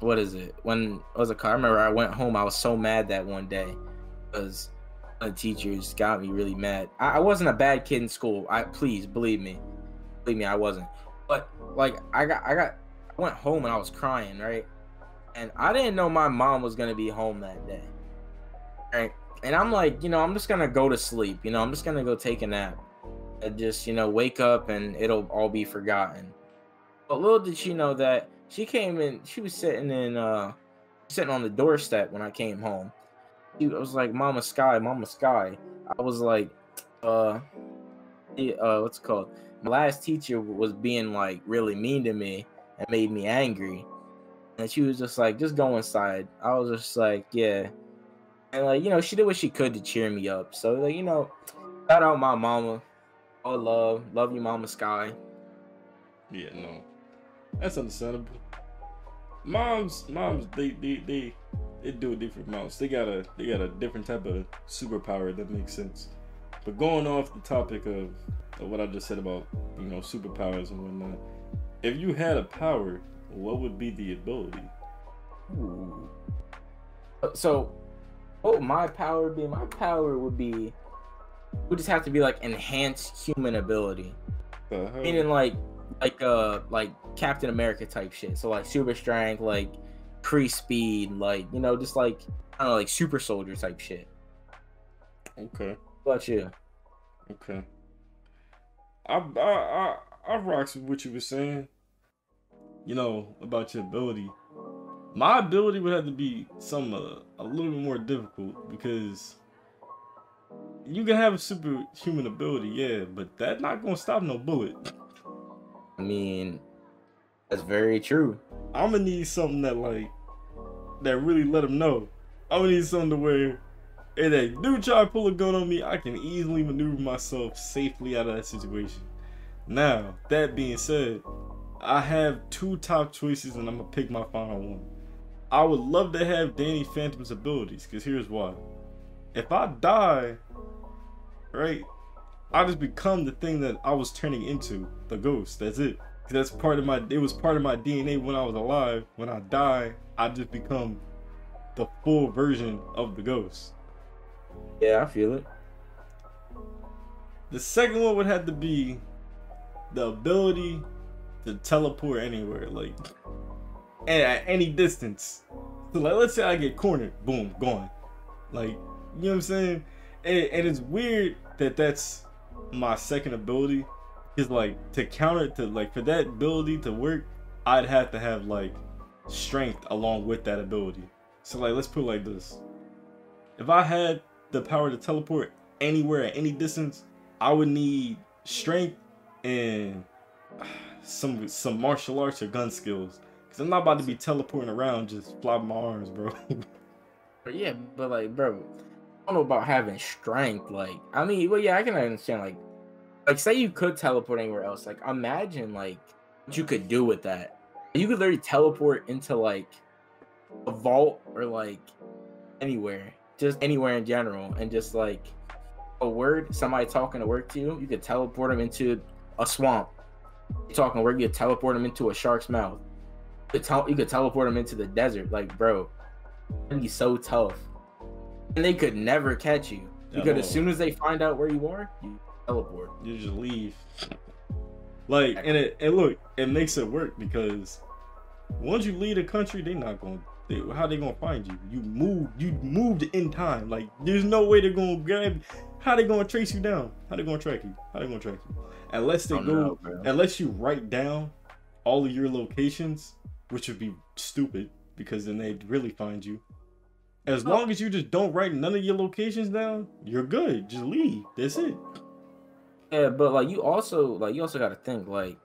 what is it when I was a called? I remember I went home I was so mad that one day because the teachers got me really mad. I, I wasn't a bad kid in school. I please believe me, believe me, I wasn't. But like I got I got I went home and I was crying, right? And I didn't know my mom was gonna be home that day. Right? And I'm like, you know, I'm just gonna go to sleep. You know, I'm just gonna go take a nap. And just, you know, wake up and it'll all be forgotten. But little did she know that she came in, she was sitting in uh sitting on the doorstep when I came home. She was like, Mama Sky, Mama Sky. I was like, uh, uh, what's it called? My last teacher was being like really mean to me and made me angry. And she was just like, just go inside. I was just like, yeah. And like, you know, she did what she could to cheer me up. So like, you know, shout out my mama. All love. Love you, Mama Sky. Yeah, no. That's understandable. Moms, moms, they they they they do it different moms. They got a they got a different type of superpower that makes sense. But going off the topic of, of what I just said about, you know, superpowers and whatnot, if you had a power, what would be the ability? Ooh. Uh, so, what would my power be? My power would be, would just have to be like enhanced human ability. Uh-huh. Meaning like, like uh, like Captain America type shit. So like super strength, like pre speed, like you know, just like I don't know, like super soldier type shit. Okay. About you? Okay. I I I I rocks with what you were saying. You know about your ability. My ability would have to be some uh, a little bit more difficult because you can have a superhuman ability, yeah, but that's not gonna stop no bullet. I mean, that's very true. I'm gonna need something that like that really let them know. I'm gonna need something to where if they do try to pull a gun on me, I can easily maneuver myself safely out of that situation. Now, that being said, I have two top choices and I'm gonna pick my final one. I would love to have Danny Phantom's abilities, because here's why. If I die, right, I just become the thing that I was turning into, the ghost. That's it. That's part of my. It was part of my DNA when I was alive. When I die, I just become the full version of the ghost. Yeah, I feel it. The second one would have to be the ability to teleport anywhere, like at any distance. So like, let's say I get cornered, boom, gone. Like, you know what I'm saying? And, and it's weird that that's my second ability. Is like to counter to like for that ability to work, I'd have to have like strength along with that ability. So like, let's put it like this: if I had the power to teleport anywhere at any distance, I would need strength and some some martial arts or gun skills. I'm not about to be teleporting around just flopping my arms, bro. But yeah, but like, bro, I don't know about having strength. Like, I mean, well, yeah, I can understand. Like, like say you could teleport anywhere else. Like, imagine like what you could do with that. You could literally teleport into like a vault or like anywhere, just anywhere in general, and just like a word, somebody talking to work to you, you could teleport them into a swamp. You talking to work, you could teleport them into a shark's mouth. You could, tel- you could teleport them into the desert. Like, bro, it'd be so tough. And they could never catch you. Because as soon as they find out where you are, you teleport. you just leave. Like, and it and look, it makes it work because once you leave the country, they not gonna. They, how they gonna find you? You moved. You moved in time. Like, there's no way they're gonna grab. How they gonna trace you down? How they gonna track you? How they gonna track you? Unless they go, know, unless you write down all of your locations, which would be stupid because then they'd really find you. As Oh. long as you just don't write none of your locations down, you're good. Just leave. That's it. Yeah, but like you also like you also gotta think like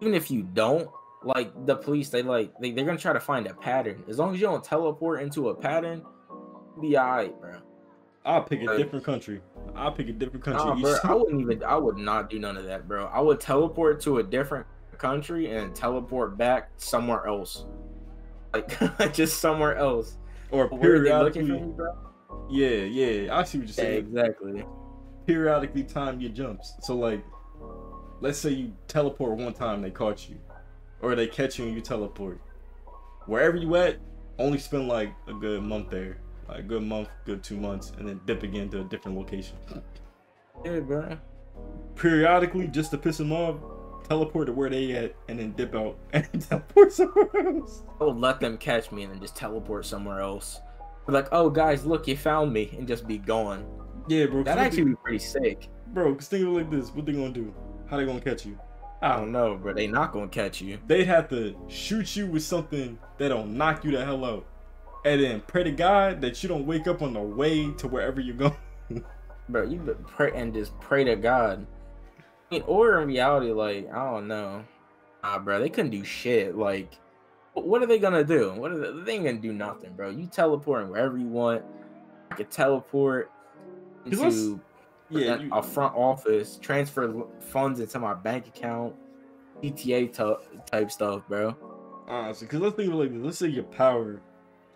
even if you don't like the police they like they, they're gonna try to find a pattern. As long as you don't teleport into a pattern, be alright, bro. I'll pick a Like- different country. I'll pick a different country. Nah, bro, I wouldn't even. I would not do none of that, bro. I would teleport to a different country and teleport back somewhere else, like just somewhere else. or Where they periodically. for me, bro? Yeah, yeah. I see what you're Yeah, saying. exactly. Periodically time your jumps. So like, let's say you teleport one time, they caught you, or they catch you and you teleport. Wherever you at, only spend like a good month there. like a good month, good two months, and then dip again to a different location. Yeah, bro. Periodically, just to piss them off, teleport to where they at, and then dip out and teleport somewhere else. I would let them catch me and then just teleport somewhere else. Be like, oh guys, look, you found me, and just be gone. Yeah, bro. That'd actually be pretty sick. bro. Cause think of it like this: what they gonna do? How they gonna catch you? I don't know, bro. They not gonna catch you. They'd have to shoot you with something that'll knock you the hell out, and then pray to God that you don't wake up on the way to wherever you're going. bro. You pray and just pray to God. Mean, or in reality, like I don't know, ah, bro. They couldn't do shit. Like, what are they gonna do? What are they, they ain't gonna do nothing, bro. You teleporting wherever you want. I could teleport into Yeah, a- you, a front office, transfer funds into my bank account, PTA t- type stuff, bro. honestly, because let's think of it like this. Let's say your power,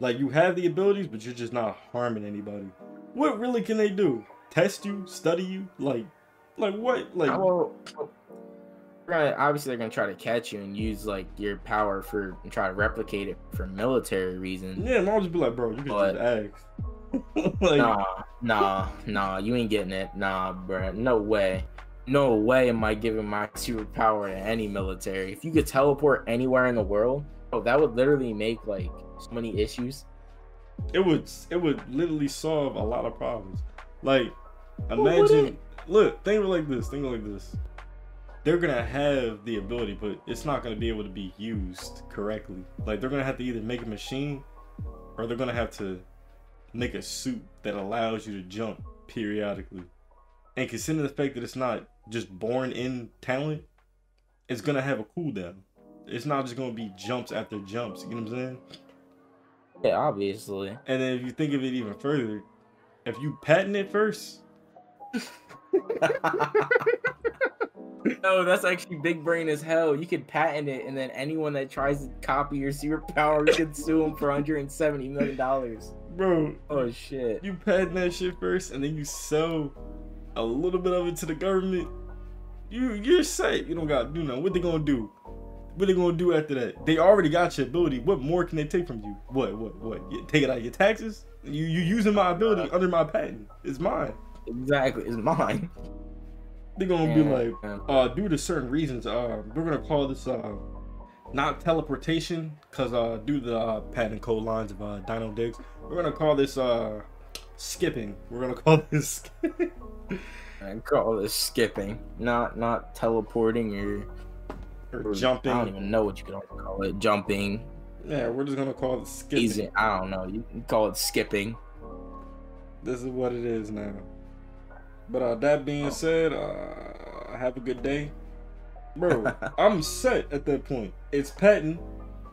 like you have the abilities, but you're just not harming anybody. What really can they do? Test you? Study you? Like, like what? Like, I will. Right, obviously they're gonna try to catch you and use like your power for and try to replicate it for military reasons. yeah, I'll just be like, bro, you can But- just ask. like, Nah, nah, nah, you ain't getting it. Nah, bruh. No way. No way am I giving my superpower to any military. If you could teleport anywhere in the world, oh, that would literally make like so many issues. it would it would literally solve a lot of problems. Like, imagine? Look, think of it like this. Think of it like this. They're gonna have the ability, but it's not gonna be able to be used correctly. Like, they're gonna have to either make a machine, or they're gonna have to make a suit that allows you to jump periodically. And considering the fact that it's not just born in talent, it's gonna have a cooldown. It's not just gonna be jumps after jumps. You know what I'm saying? Yeah, obviously. And then if you think of it even further, if you patent it first, no, that's actually big brain as hell. You could patent it, and then anyone that tries to copy your superpower, you could sue them for 170 million dollars. bro, Oh shit. you patent that shit first, and then you sell a little bit of it to the government. You you're safe. You don't gotta do nothing. What they gonna do? What are they gonna do after that? They already got your ability. What more can they take from you? What what what? You take it out of your taxes? You you using my ability uh, under my patent? It's mine. Exactly, it's mine. They're gonna be like, uh, due to certain reasons, uh, we're gonna call this uh, not teleportation, cause uh, due to the uh, patent code lines of uh, Dino Diggs, we're gonna call this uh, skipping. We're gonna call this. I call this skipping, not not teleporting or, or jumping. I don't even know what you could call it. Jumping, Yeah, we're just gonna call it skipping. easy. I don't know. You can call it skipping. This is what it is now. But uh, that being Oh. said, uh, have a good day, bro. I'm set at that point. It's patent.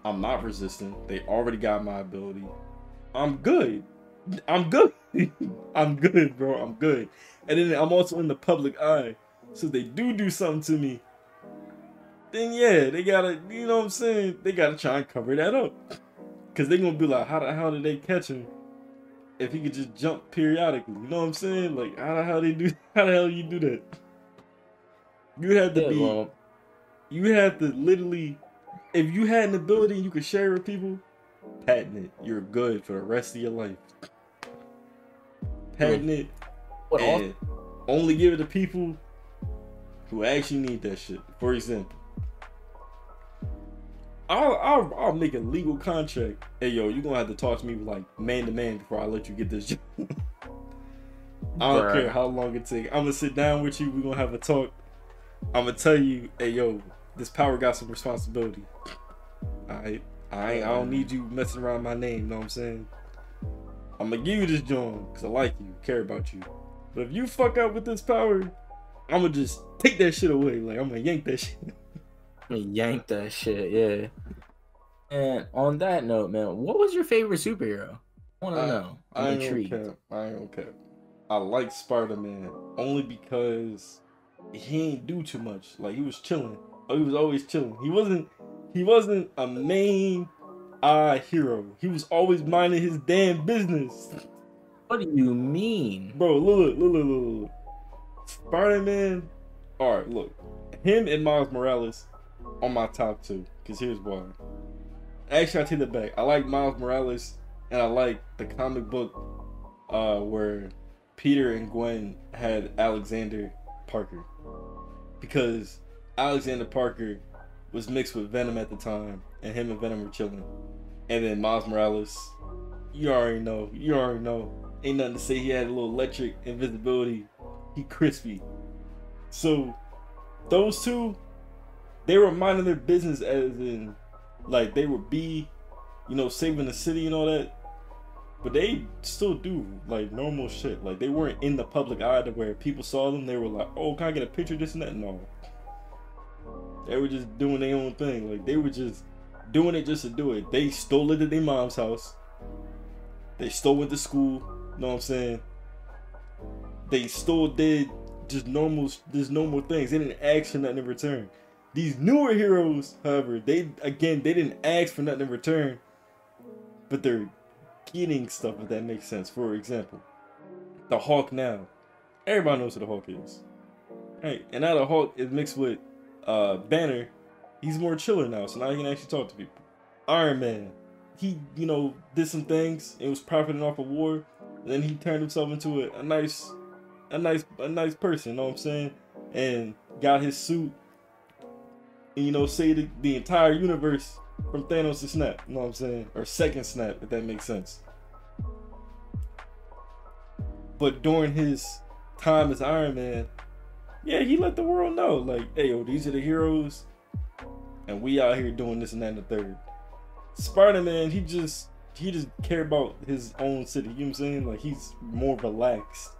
I'm not resistant. They already got my ability. I'm good. I'm good. I'm good, bro. I'm good. And then I'm also in the public eye. So if they do do something to me. Then yeah, they gotta, you know what I'm saying? They gotta try and cover that up. Cause they gonna be like, how the hell did they catch him? If he could just jump periodically, you know what I'm saying? Like, how the hell they do? How the hell you do that? You have to Yeah, be well, you have to literally if you had an ability you could share with people patent it you're good for the rest of your life patent it what and only give it to people who actually need that shit for example I'll, I'll, I'll make a legal contract. Hey yo, you're gonna have to talk to me like man to man before I let you get this job. I don't Bruh. care how long it takes. I'm gonna sit down with you. We're gonna have a talk. I'm gonna tell you, hey yo, this power got some responsibility. I ain't, I don't need you messing around my name. You know what I'm saying? I'm gonna give you this joint because I like you, care about you. But if you fuck up with this power, I'm gonna just take that shit away. Like I'm gonna yank that shit. yank that shit, yeah. And on that note, man, what was your favorite superhero? I want to Uh, know. I I'm ain't gonna intrigued. cap. I ain't. I like Spider Man only because he ain't do too much. Like he was chilling. Oh, he was always chilling. He wasn't. He wasn't a main eye hero. He was always minding his damn business. What do you mean? Bro, look, look, look, look, look. Spider Man. All right, look. Him and Miles Morales on my top two. Cause here's why. Actually, I take that back. I like Miles Morales and I like the comic book uh, where Peter and Gwen had Alexander Parker because Alexander Parker was mixed with Venom at the time, and him and Venom were chilling. And then Miles Morales, you already know, you already know, ain't nothing to say. He had a little electric invisibility. He crispy. So those two, they were minding their business as in, like they would be, you know, saving the city and all that. But they still do like normal shit. Like they weren't in the public eye to where people saw them. They were like, "Oh, can I get a picture? This and that." No, they were just doing their own thing. Like they were just doing it just to do it. They stole it at their mom's house. They stole it to school. You know what I'm saying? They still did just normal, just normal things. They didn't ask for nothing in return. These newer heroes, however, they again they didn't ask for nothing in return, but they're getting stuff if that makes sense. For example, the Hulk now, everybody knows who the Hulk is, right? And now the Hulk is mixed with uh, Banner. He's more chiller now, so now he can actually talk to people. Iron Man, he you know did some things and was profiting off of war. Then he turned himself into a, a nice, a nice, a nice person. You know what I'm saying? And got his suit. And you know, saved the, the entire universe from Thanos to snap. You know what I'm saying? Or second snap, if that makes sense. But during his time as Iron Man, yeah, he let the world know, like, hey, yo, these are the heroes, and we out here doing this and that and the third. Spider Man, he just he just care about his own city. You know what I'm saying? Like he's more relaxed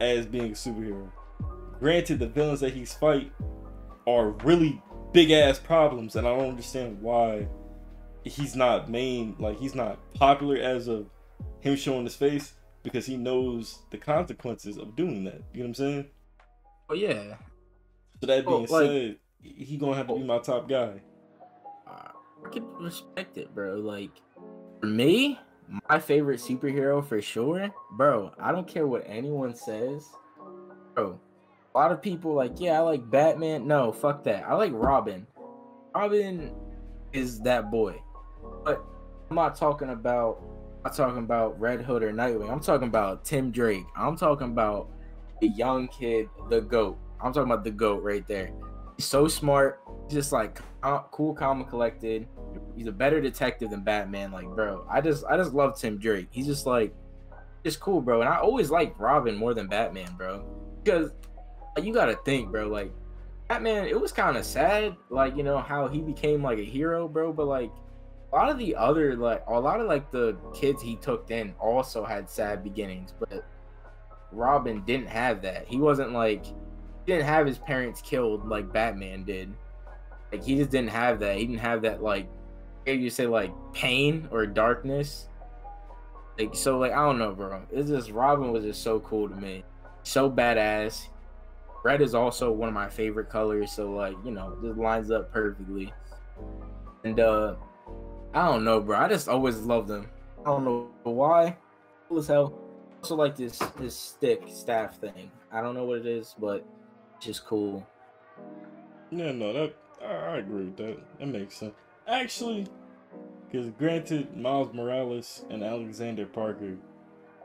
as being a superhero. Granted, the villains that he's fight are really big ass problems, and I don't understand why he's not main like he's not popular as of him showing his face because he knows the consequences of doing that. You know what I'm saying? Oh yeah. So that oh, being like, said, he gonna have to be my top guy. I can respect it, bro. Like for me, my favorite superhero for sure, bro. I don't care what anyone says, bro. A lot of people like, yeah, I like Batman. No, fuck that. I like Robin. Robin is that boy, but I'm not talking about. I'm talking about Red Hood or Nightwing. I'm talking about Tim Drake. I'm talking about the young kid, the goat. I'm talking about the goat right there. He's so smart, just like cool, calm, and collected. He's a better detective than Batman. Like, bro, I just I just love Tim Drake. He's just like just cool, bro. And I always liked Robin more than Batman, bro. Because like, you gotta think, bro, like Batman, it was kind of sad, like, you know, how he became like a hero, bro. But like a lot of the other like a lot of like the kids he took in also had sad beginnings, but Robin didn't have that. He wasn't like he didn't have his parents killed like Batman did. Like he just didn't have that. He didn't have that like you say like pain or darkness. Like so like I don't know, bro. It's just Robin was just so cool to me. So badass. Red is also one of my favorite colors, so like, you know, just lines up perfectly. And uh I don't know, bro. I just always love them. I don't know why. Cool as hell. Also like this this stick staff thing. I don't know what it is, but it's just cool. Yeah, no, that I, I agree with that. That makes sense. Actually, because granted, Miles Morales and Alexander Parker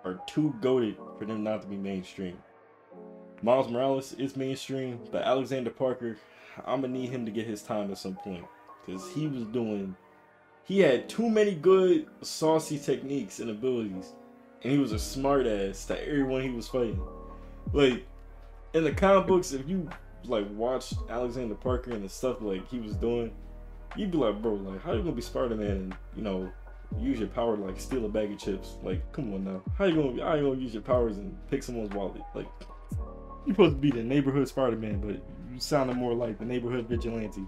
are too goaded for them not to be mainstream. Miles Morales is mainstream, but Alexander Parker, I'm gonna need him to get his time at some point because he was doing, he had too many good saucy techniques and abilities, and he was a smartass to everyone he was fighting. Like in the comic books, if you like watched Alexander Parker and the stuff like he was doing, you'd be like, bro, like, how you gonna be Spider Man and you know use your power to like steal a bag of chips? Like, come on now, how you gonna how you gonna use your powers and pick someone's wallet? Like, you're supposed to be the neighborhood Spider Man, but you sounded more like the neighborhood vigilante. You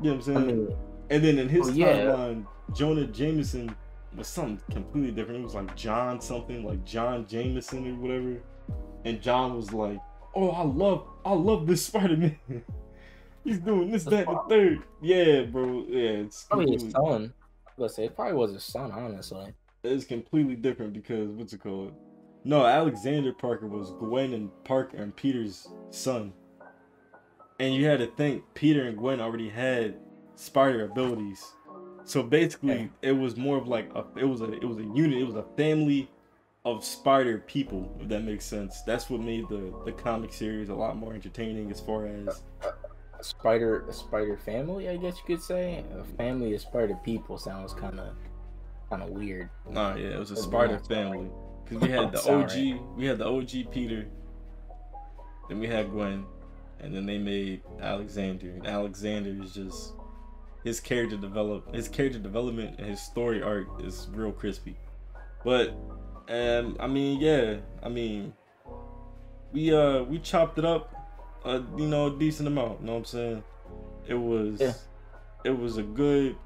know what I'm saying? I mean, and then in his well, yeah. timeline, Jonah Jameson was something completely different. It was like John something, like John Jameson or whatever. And John was like, "Oh, I love, I love this Spider Man." He's doing this, that, and the third. Yeah, bro. Yeah, it's probably his son. Let's say it probably was his son, honestly. It's completely different because what's it called? No, Alexander Parker was Gwen and Parker and Peter's son. And you had to think Peter and Gwen already had spider abilities. So basically, Okay. it was more of like a, it was a it was a unit. It was a family of spider people. If that makes sense. That's what made the the comic series a lot more entertaining as far as A spider, a spider family, I guess you could say. A family of spider people sounds kind of, kind of weird. Nah, yeah, it was a Spider family. Because we had the OG, we had the OG Peter, then we had Gwen, and then they made Alexander. And Alexander is just his character develop, his character development and his story arc is real crispy. But, um, I mean, yeah, I mean, we uh we chopped it up, uh, you know, a decent amount. You know what I'm saying? It was, Yeah. it it was a good,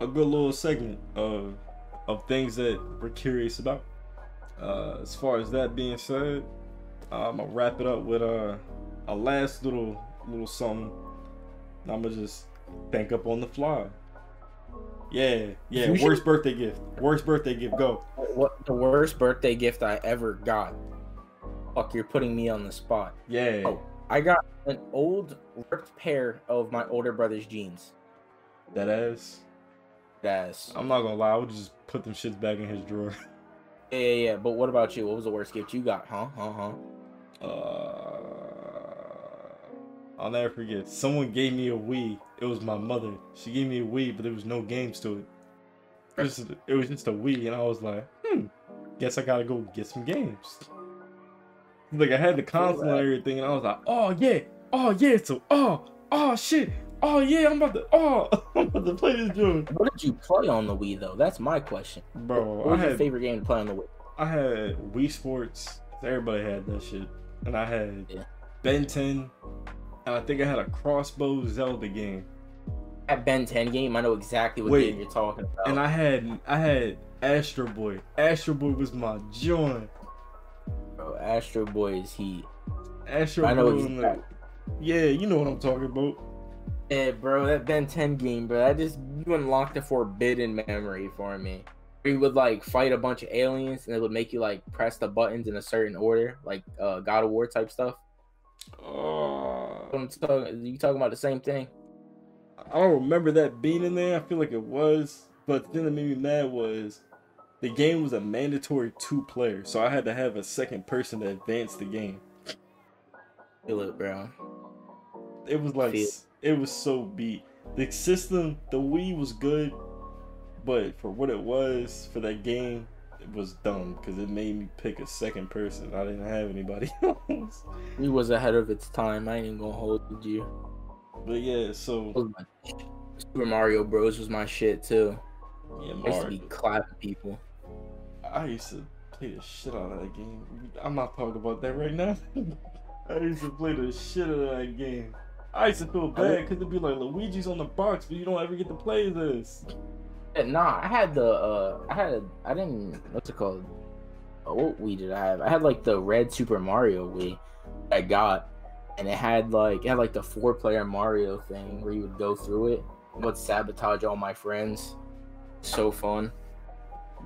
a good little segment of of things that we're curious about. Uh, as far as that being said, I'm gonna wrap it up with uh, a last little little something. I'm gonna just think up on the fly. Yeah, yeah. You should- Worst birthday gift. Worst birthday gift. Go. What the worst birthday gift I ever got? Fuck, you're putting me on the spot. Yeah. Oh. I got an old ripped pair of my older brother's jeans. That ass. That's I'm not gonna lie. I would just put them shits back in his drawer. yeah, yeah, yeah. But what about you? What was the worst gift you got? Huh? Huh? Huh? Uh, I'll never forget. Someone gave me a Wii. It was my mother. She gave me a Wii, but there was no games to it. It was, it was just a Wii, and I was like, hmm, guess I gotta go get some games. Like I had the console and everything, and I was like, oh yeah, oh yeah, so oh, oh shit, oh yeah, I'm about to, oh, I'm about to play this joint, What did you play on the Wii though? That's my question. bro. What I was your had favorite game to play on the Wii? I had Wii Sports. Everybody had that shit. And I had Yeah. Ben 10. And I think I had a crossbow Zelda game. That Ben 10 game, I know exactly what Wait. game you're talking about. And I had I had Astro Boy. Astro Boy was my joint. Bro, Astro Boy is heat. Astro I know Boy. and yeah, you know what I'm talking about. Yeah, bro, that Ben 10 game, bro, that just you unlocked a forbidden memory for me. You would like fight a bunch of aliens, and it would make you like press the buttons in a certain order, like uh, God of War type stuff. Oh, talking, you talking about the same thing? I don't remember that being in there. I feel like it was. But the thing that made me mad was the game was a mandatory two player. So I had to have a second person to advance the game. Feel it, bro. It was like Feel- it was so beat. The system, the Wii was good, but for what it was for that game, it was dumb because it made me pick a second person. I didn't have anybody else. He was ahead of its time. I ain't even gonna hold you. But yeah, so That was my- Super Mario Bros was my shit too. yeah, I used to be clapping people. I used to play the shit out of that game. I'm not talking about that right now. I used to play the shit out of that game. I used to feel bad because it'd be like Luigi's on the box, but you don't ever get to play this. Yeah, nah, I had the uh I had a I didn't what's it called? Uh, what Wii did I have? I had like the red Super Mario Wii I got and it had like it had like the four player Mario thing where you would go through it and would sabotage all my friends. So fun.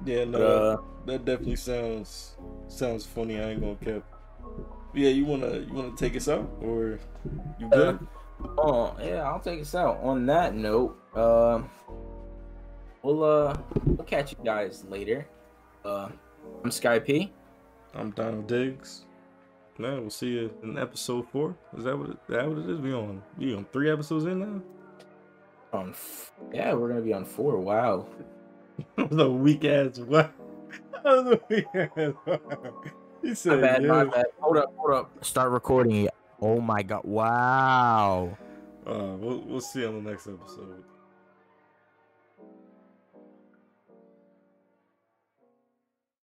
Yeah, no, uh That definitely sounds sounds funny. I ain't gonna cap. Yeah, you wanna you wanna take us out or you good? Oh yeah, I'll take us out. On that note, um we'll uh we'll catch you guys later. Uh I'm Sky P. I'm Donald Diggs. Man, we'll see you in episode four. Is that what it, that what it is? We on we on three episodes in now? On f- yeah, we're gonna be on four. Wow. the weak ass what? That was a weak ass. he My said, bad, my bad. Hold up, hold up. Start recording. Oh my god. Wow. Uh, we'll we'll see you on the next episode.